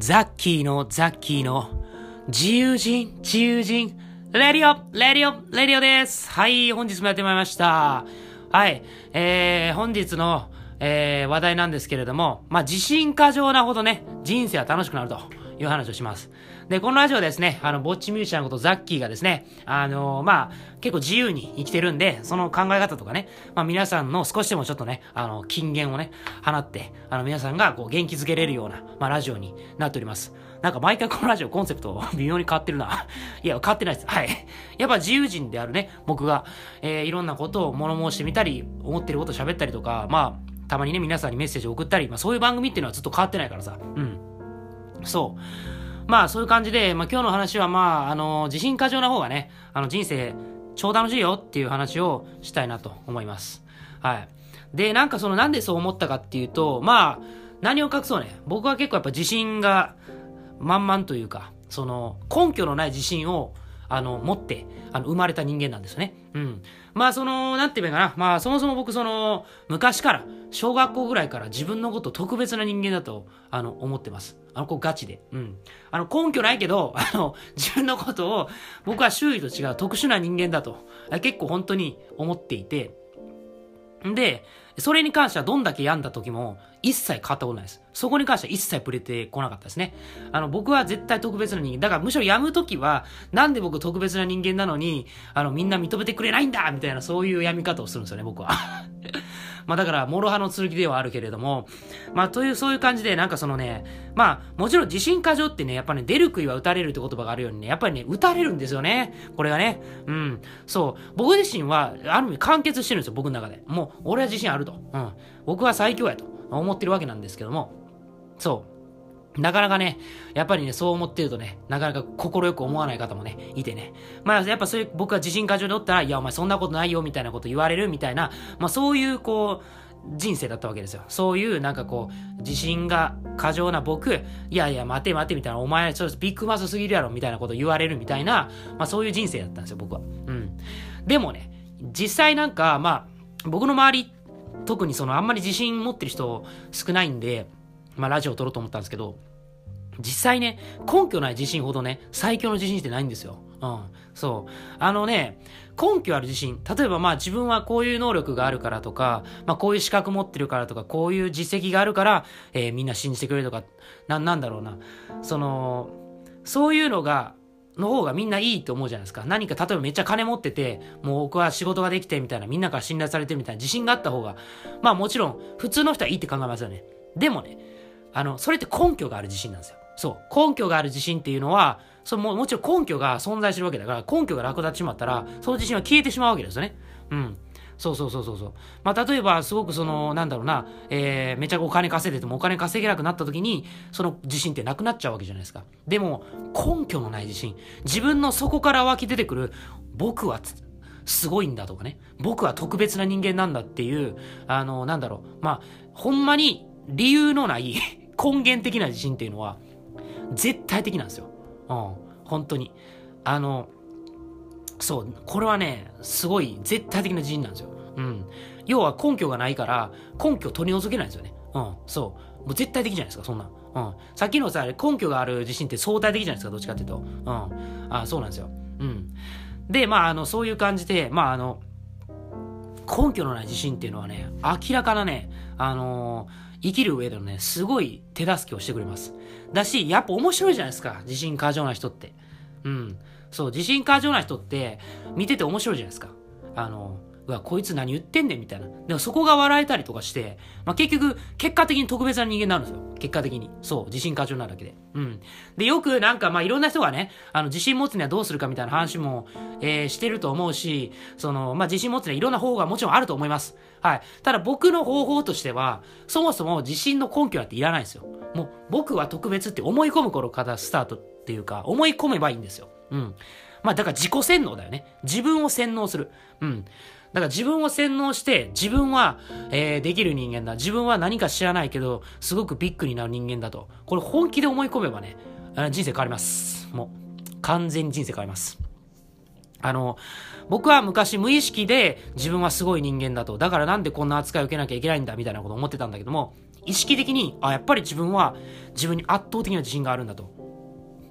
ザッキーのザッキーの自由人、自由人、レディオ、レディオ、レディオです。はい、本日もやってまいりました。はい、えー、本日の、えー、話題なんですけれども、まあ、自信過剰なほどね、人生は楽しくなるという話をします。で、このラジオはですね、あの、ぼっちミュージシャンことザッキーがですね、あのまあ、結構自由に生きてるんで、その考え方とかね、まあ皆さんの少しでもちょっとね、あの、金言をね、放って、あの、皆さんがこう元気づけれるような、まあラジオになっております。なんか毎回このラジオコンセプト 微妙に変わってるな。いや、変わってないです。はい。やっぱ自由人であるね、僕が、えー、いろんなことを物申してみたり、思ってること喋ったりとか、まあ、たまにね、皆さんにメッセージを送ったり、まあそういう番組っていうのはずっと変わってないからさ。うん。そう。まあそういう感じで、まあ今日の話はまあ、あの、自信過剰な方がね、あの人生超楽しいよっていう話をしたいなと思います。はい。で、なんかそのなんでそう思ったかっていうと、まあ、何を隠そうね、僕は結構やっぱ自信が満々というか、その根拠のない自信をあの、持って、あの、生まれた人間なんですね。うん。まあ、その、なんて言えばいいかな。まあ、そもそも僕、その、昔から、小学校ぐらいから自分のこと特別な人間だと、あの、思ってます。あの、こうガチで。うん。あの、根拠ないけど、あの、自分のことを、僕は周囲と違う特殊な人間だと、結構本当に思っていて、で、それに関してはどんだけ病んだ時も一切変わったことないです。そこに関しては一切触れてこなかったですね。あの、僕は絶対特別な人間。だからむしろ病む時は、なんで僕特別な人間なのに、あの、みんな認めてくれないんだみたいなそういう病み方をするんですよね、僕は。まあだから、諸刃の剣ではあるけれども、まあという、そういう感じで、なんかそのね、まあ、もちろん自信過剰ってね、やっぱね、出る杭は打たれるって言葉があるようにね、やっぱりね、打たれるんですよね。これがね。うん。そう。僕自身は、ある意味完結してるんですよ、僕の中で。もう、俺は自信あると。うん。僕は最強やと思ってるわけなんですけども、そう。なかなかね、やっぱりね、そう思ってるとね、なかなか心よく思わない方もね、いてね。まあ、やっぱそういう、僕は自信過剰でおったら、いや、お前そんなことないよ、みたいなこと言われる、みたいな、まあそういう、こう、人生だったわけですよ。そういう、なんかこう、自信が過剰な僕、いやいや、待て待て、みたいな、お前、ちょっとビッグマスすぎるやろ、みたいなこと言われるみたいな、まあそういう人生だったんですよ、僕は。うん。でもね、実際なんか、まあ、僕の周り、特にその、あんまり自信持ってる人少ないんで、まあラジオを撮ろうと思ったんですけど、実際ね、根拠ない自信ほどね、最強の自信ってないんですよ。うん。そう。あのね、根拠ある自信。例えばまあ自分はこういう能力があるからとか、まあこういう資格持ってるからとか、こういう実績があるから、えーみんな信じてくれるとか、な、なんだろうな。その、そういうのが、の方がみんないいと思うじゃないですか。何か、例えばめっちゃ金持ってて、もう僕は仕事ができてみたいな、みんなから信頼されてるみたいな自信があった方が、まあもちろん、普通の人はいいって考えますよね。でもね、あの、それって根拠がある自信なんですよ。そう。根拠がある自信っていうのは、そのももちろん根拠が存在してるわけだから、根拠がなくなってしまったら、その自信は消えてしまうわけですよね。うん。そうそうそうそうそう。まあ、例えば、すごくその、なんだろうな、えー、めちゃお金稼いでてもお金稼げなくなった時に、その自信ってなくなっちゃうわけじゃないですか。でも、根拠のない自信。自分の底から湧き出てくる、僕はすごいんだとかね。僕は特別な人間なんだっていう、あの、なんだろう。まあ、ほんまに理由のない根源的な自信っていうのは、絶対的なんですよ。うん。本当に。あの、そう、これはね、すごい絶対的な自信なんですよ。うん。要は根拠がないから、根拠を取り除けないんですよね。うん。そう。もう絶対的じゃないですか、そんな。うん。さっきのさ、根拠がある自信って相対的じゃないですか、どっちかっていうと。うん。あ、そうなんですよ。うん。で、まあ、あの、そういう感じで、まあ、あの、根拠のない自信っていうのはね、明らかなね、あのー生きる上でのね、すごい手助けをしてくれます。だし、やっぱ面白いじゃないですか、自信過剰な人って。うん。そう、自信過剰な人って、見てて面白いじゃないですか。あの、わ、こいつ何言ってんねんみたいな。でもそこが笑えたりとかして、まあ、結局、結果的に特別な人間になるんですよ。結果的に。そう、自信過剰なだけで。うん。で、よくなんか、まあ、いろんな人がね、あの、自信持つにはどうするかみたいな話も、えーしてると思うし、その、まあ、自信持つにはいろんな方法がもちろんあると思います。はい。ただ僕の方法としては、そもそも自信の根拠なんていらないんですよ。もう、僕は特別って思い込む頃からスタートっていうか、思い込めばいいんですよ。うん。まあ、だから自己洗脳だよね。自分を洗脳する。うん。だから自分を洗脳して、自分は、えーできる人間だ。自分は何か知らないけど、すごくビッグになる人間だと。これ本気で思い込めばね、人生変わります。もう、完全に人生変わります。あの、僕は昔無意識で自分はすごい人間だと。だからなんでこんな扱いを受けなきゃいけないんだみたいなことを思ってたんだけども、意識的に、あ、やっぱり自分は自分に圧倒的な自信があるんだと。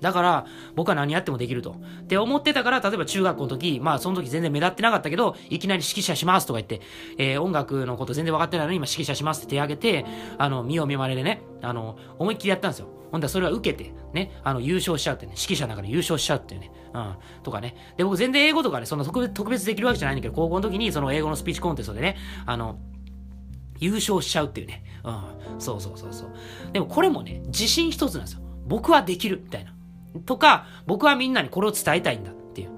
だから、僕は何やってもできると。って思ってたから、例えば中学校の時、まあその時全然目立ってなかったけど、いきなり指揮者しますとか言って、えー、音楽のこと全然分かってないのに今指揮者しますって手挙げて、あの、見よう見まねでね、あの、思いっきりやったんですよ。ほんだそれは受けて、ね、あの、優勝しちゃうってね、指揮者の中で優勝しちゃうっていうね、うん、とかね。で、僕全然英語とかね、そんな特別特別できるわけじゃないんだけど、高校の時にその英語のスピーチコンテストでね、あの、優勝しちゃうっていうね。うん。そうそうそうそう。でもこれもね、自信一つなんですよ。僕はできる、みたいな。とか、僕はみんなにこれを伝えたいんだっていう。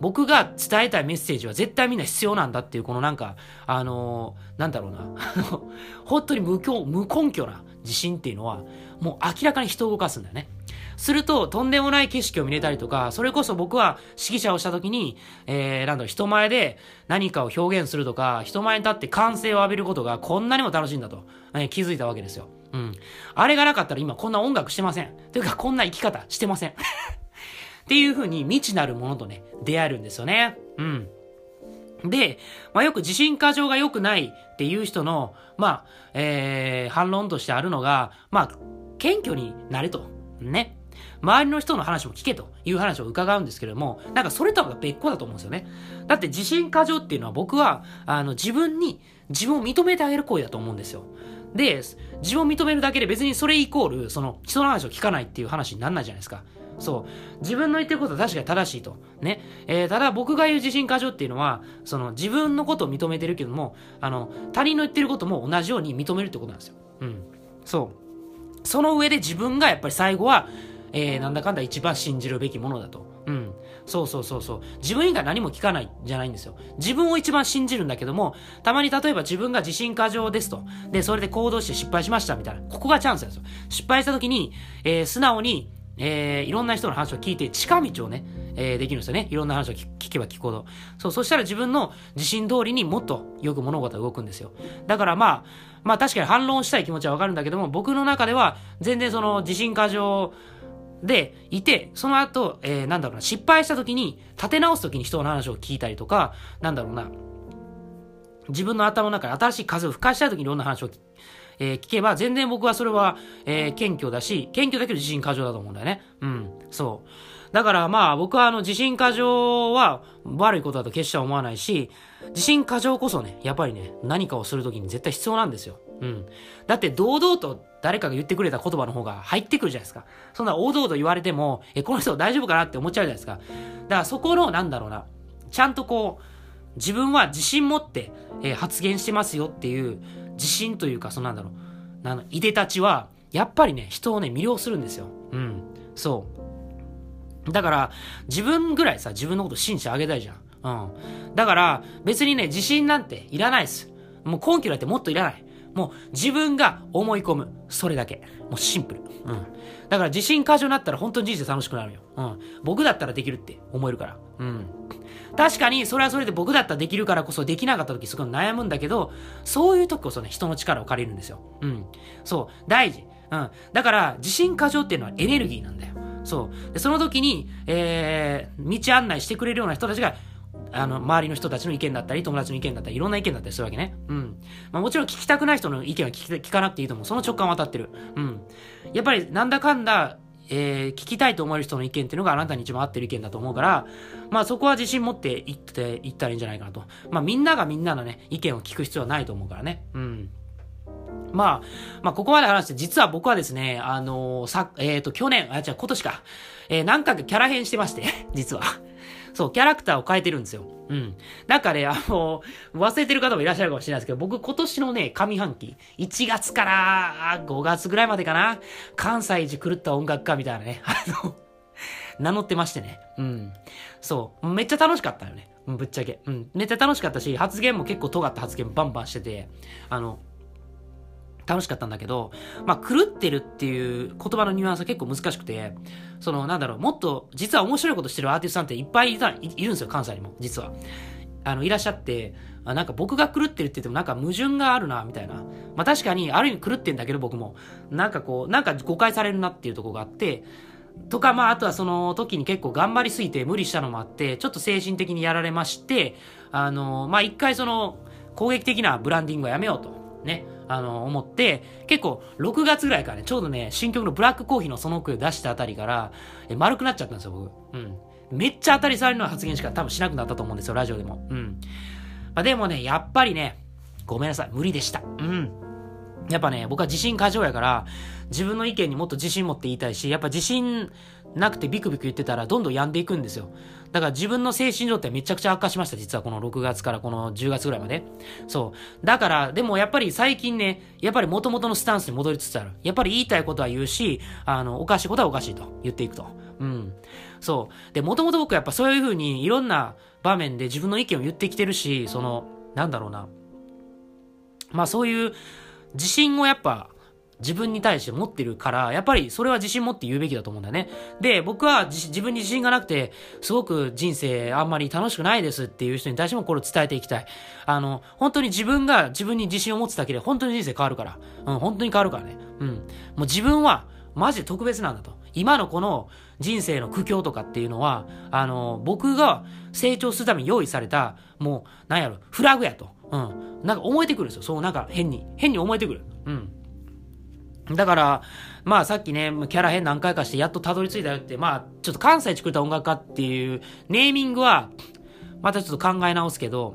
僕が伝えたいメッセージは絶対みんな必要なんだっていう、このなんか、あのー、なんだろうな。あの、本当に無無根拠な自信っていうのは、もう明らかに人を動かすんだよね。すると、とんでもない景色を見れたりとか、それこそ僕は指揮者をした時に、えー、なんだろう、人前で何かを表現するとか、人前に立って歓声を浴びることがこんなにも楽しいんだと、えー、気づいたわけですよ。うん。あれがなかったら今こんな音楽してません。というか、こんな生き方してません。っていう風に未知なるものとね、出会えるんですよね。うん。で、まあ、よく自信過剰が良くないっていう人の、まあ、えー、反論としてあるのが、まあ、謙虚になれと。ね。周りの人の話も聞けという話を伺うんですけれども、なんかそれとは別個だと思うんですよね。だって自信過剰っていうのは僕は、あの、自分に、自分を認めてあげる行為だと思うんですよ。で、自分を認めるだけで別にそれイコール、その、人の話を聞かないっていう話にならないじゃないですか。そう。自分の言ってることは確かに正しいと。ね。えー、ただ僕が言う自信過剰っていうのは、その、自分のことを認めてるけども、あの、他人の言ってることも同じように認めるってことなんですよ。うん。そう。その上で自分がやっぱり最後は、えー、なんだかんだ一番信じるべきものだと。うん。そうそうそうそう。自分以外何も聞かないじゃないんですよ。自分を一番信じるんだけども、たまに例えば自分が自信過剰ですと。で、それで行動して失敗しましたみたいな。ここがチャンスですよ。失敗した時に、えー、素直に、えー、いろんな人の話を聞いて近道をね、えー、できるんですよね。いろんな話を聞けば聞くほど。そう、そしたら自分の自信通りにもっとよく物事が動くんですよ。だからまあ、まあ確かに反論したい気持ちはわかるんだけども、僕の中では全然その自信過剰で、いて、その後、えー、なんだろうな、失敗した時に、立て直す時に人の話を聞いたりとか、なんだろうな、自分の頭の中で新しい風を吹かしたい時にいろんな話を、えー、聞けば、全然僕はそれは、えー、謙虚だし、謙虚だけど自信過剰だと思うんだよね。うん、そう。だからまあ僕はあの自信過剰は悪いことだと決して思わないし、自信過剰こそね、やっぱりね、何かをするときに絶対必要なんですよ。うん。だって堂々と誰かが言ってくれた言葉の方が入ってくるじゃないですか。そんな大々と言われても、え、この人大丈夫かなって思っちゃうじゃないですか。だからそこの、なんだろうな、ちゃんとこう、自分は自信持って、えー、発言してますよっていう自信というか、そのなんだろう、あの、いでたちは、やっぱりね、人をね、魅了するんですよ。うん。そう。だから、自分ぐらいさ、自分のこと信じてあげたいじゃん。うん。だから、別にね、自信なんていらないです。もう根拠なんてもっといらない。もう自分が思い込む。それだけ。もうシンプル。うん。だから自信過剰になったら本当に人生楽しくなるよ。うん。僕だったらできるって思えるから。うん。確かに、それはそれで僕だったらできるからこそできなかった時すごい悩むんだけど、そういう時こそね、人の力を借りるんですよ。うん。そう。大事。うん。だから、自信過剰っていうのはエネルギーなんだよ。そう。で、その時に、えー、道案内してくれるような人たちが、あの、周りの人たちの意見だったり、友達の意見だったり、いろんな意見だったりするわけね。うん。まあもちろん聞きたくない人の意見は聞聞かなくていいと思う。その直感は当たってる。うん。やっぱり、なんだかんだ、えー、聞きたいと思える人の意見っていうのがあなたに一番合ってる意見だと思うから、まあそこは自信持って言って、言ったらいいんじゃないかなと。まあみんながみんなのね、意見を聞く必要はないと思うからね。うん。まあ、まあ、ここまで話して、実は僕はですね、あのー、さ、えっ、ー、と、去年、あ、じゃ今年か、えー、何回かキャラ変してまして、実は。そう、キャラクターを変えてるんですよ。うん。なんかね、あの忘れてる方もいらっしゃるかもしれないですけど、僕今年のね、上半期、1月から5月ぐらいまでかな、関西一狂った音楽家みたいなね、あの名乗ってましてね。うん。そう。めっちゃ楽しかったよね。ぶっちゃけ。うん。めっちゃ楽しかったし、発言も結構尖った発言バンバンしてて、あの、楽しかったんだけど、まあ、狂ってるっていう言葉のニュアンスは結構難しくて、その、なんだろう、もっと、実は面白いことしてるアーティストさんっていっぱいいた、いいるんですよ、関西にも、実は。あの、いらっしゃって、あなんか僕が狂ってるって言ってもなんか矛盾があるな、みたいな。まあ確かに、ある意味狂ってんだけど僕も、なんかこう、なんか誤解されるなっていうとこがあって、とか、まあ、あとはその時に結構頑張りすぎて無理したのもあって、ちょっと精神的にやられまして、あの、まあ、一回その、攻撃的なブランディングはやめようと、ね、あの、思って、結構、6月ぐらいからね、ちょうどね、新曲のブラックコーヒーのその句出したあたりから、え、丸くなっちゃったんですよ、僕。うん。めっちゃ当たり障りの発言しか多分しなくなったと思うんですよ、ラジオでも。うん。まあ、でもね、やっぱりね、ごめんなさい、無理でした。うん。やっぱね、僕は自信過剰やから、自分の意見にもっと自信持って言いたいし、やっぱ自信なくてビクビク言ってたらどんどん病んでいくんですよ。だから自分の精神状態めちゃくちゃ悪化しました、実はこの6月からこの10月ぐらいまで。そう。だから、でもやっぱり最近ね、やっぱり元々のスタンスに戻りつつある。やっぱり言いたいことは言うし、あの、おかしいことはおかしいと言っていくと。うん。そう。で、もともと僕やっぱそういう風にいろんな場面で自分の意見を言ってきてるし、その、なんだろうな。まあそういう自信をやっぱ自分に対して持ってるから、やっぱりそれは自信持って言うべきだと思うんだよね。で、僕は自分に自信がなくて、すごく人生あんまり楽しくないですっていう人に対してもこれを伝えていきたい。あの、本当に自分が自分に自信を持つだけで本当に人生変わるから。うん、本当に変わるからね。うん。もう自分はマジで特別なんだと。今のこの人生の苦境とかっていうのは、あの、僕が成長するために用意された、もう、なんやろ、フラグやと。うん。なんか思えてくるんですよ。そう、なんか変に。変に思えてくる。うん。だから、まあさっきね、キャラ編何回かしてやっとたどり着いたよって、まあちょっと関西作った音楽家っていうネーミングは、またちょっと考え直すけど、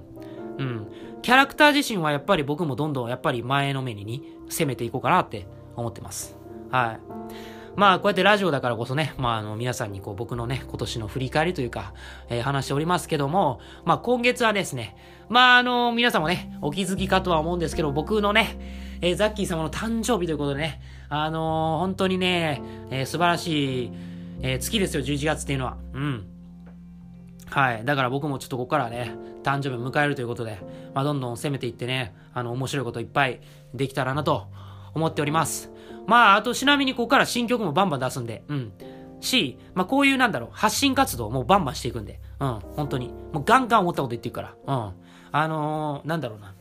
うん。キャラクター自身はやっぱり僕もどんどんやっぱり前のめりに攻めていこうかなって思ってます。はい。まあ、こうやってラジオだからこそね、まあ、あの、皆さんにこう、僕のね、今年の振り返りというか、えー、話しておりますけども、まあ、今月はですね、まあ、あの、皆さんもね、お気づきかとは思うんですけど、僕のね、えー、ザッキー様の誕生日ということでね、あのー、本当にね、えー、素晴らしい、えー、月ですよ、11月っていうのは。うん。はい。だから僕もちょっとここからね、誕生日を迎えるということで、まあ、どんどん攻めていってね、あの、面白いこといっぱいできたらなと思っております。まあ、あと、ちなみにここから新曲もバンバン出すんで、うん。し、まあ、こういうなんだろう、発信活動もバンバンしていくんで、うん、本当に。もうガンガン思ったこと言っていくから、うん。あのー、なんだろうな。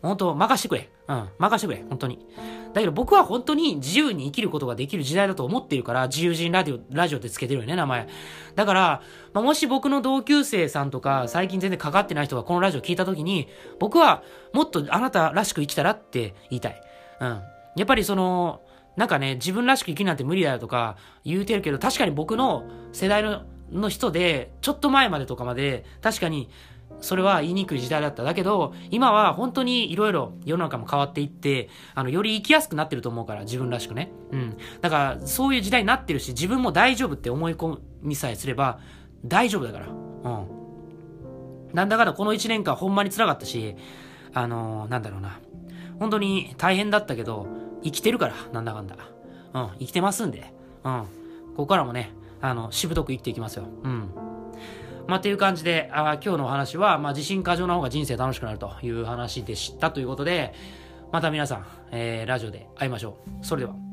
本当、任してくれ。うん、任してくれ。本当に。だけど僕は本当に自由に生きることができる時代だと思っているから、自由人ラジオ、ラジオってつけてるよね、名前。だから、まあ、もし僕の同級生さんとか、最近全然かかってない人がこのラジオ聞いた時に、僕はもっとあなたらしく生きたらって言いたい。うん。やっぱりその、なんかね、自分らしく生きるなんて無理だよとか言うてるけど、確かに僕の世代のの人で、ちょっと前までとかまで、確かに、それは言いにくい時代だった。だけど、今は本当にいろいろ世の中も変わっていって、あの、より生きやすくなってると思うから、自分らしくね。うん。だから、そういう時代になってるし、自分も大丈夫って思い込みさえすれば、大丈夫だから。うん。なんだかんだこの1年間ほんまに辛かったし、あのー、なんだろうな。本当に大変だったけど、生きてるから、なんだかんだ。うん、生きてますんで。うん。ここからもね、あの、しぶとく生きていきますよ。うん。まあ、っていう感じで、あ今日のお話は、まあ、自信過剰な方が人生楽しくなるという話でしたということで、また皆さん、えー、ラジオで会いましょう。それでは。